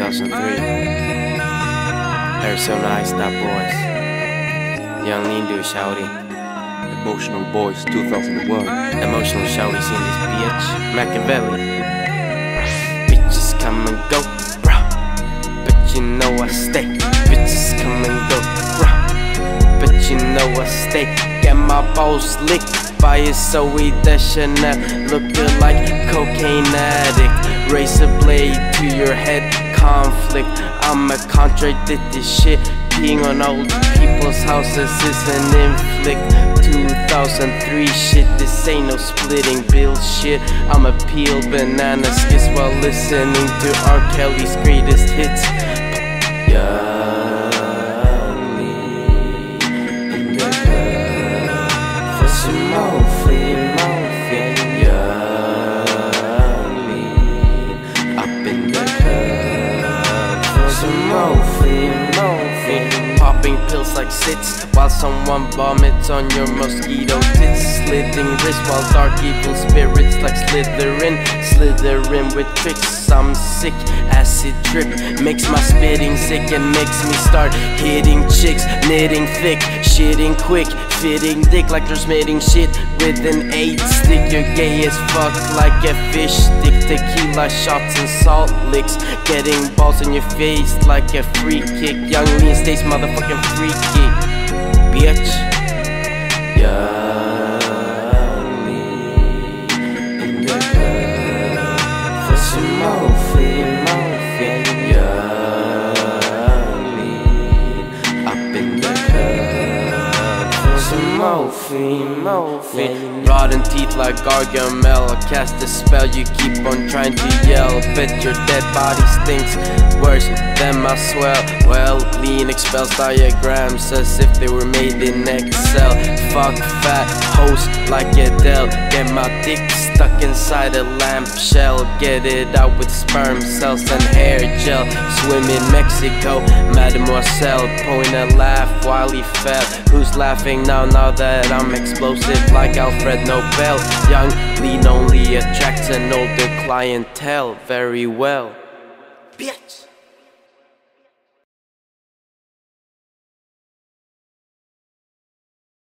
2003. There's so nice That Boys. Young Lindu Shouty. Emotional Boys 2001. Emotional Shouty's in this bitch. Machiavelli. Bitches come and go, bruh. But you know I stay. Bitches come and go, bruh. But you know I stay. Get my balls licked by a Zooey Deschanel. Looking like cocaine addict. Razor blade to your head, conflict. I'ma contradict this shit. Peeing on old people's houses is an inflict. 2003 shit, this ain't no splitting bill shit. I'ma peel banana skits while listening to R. Kelly's greatest hits. For some more flea morphine. Popping pills like sits while someone vomits on your mosquito tits. Slitting wrist while dark evil spirits like Slytherin, slithering with tricks. I'm sick, acid trip makes my spitting sick and makes me start hitting chicks, knitting thick, shitting quick, fitting dick like there's mating shit with an eight stick. You're gay as fuck like a fish stick, tequila shots and salt licks, getting balls in your face like a free kick. Yung Lean stays motherfucking freaky, bitch. Flea morphine. Rotten teeth like Gargamel. I cast a spell, you keep on trying to yell. Bet your dead body stinks worse than my swell. Well, lean expels diagrams as if they were made in Excel. Fuck fat host like Adele. Get my dick stuck inside a lamp shell. Get it out with sperm cells and hair gel. Swim in Mexico, Mademoiselle. Point a laugh while he fell. Who's laughing now? Now that I'm explosive like Alfred Nobel. Yung Lean only attracts an older clientele very well. Bitch.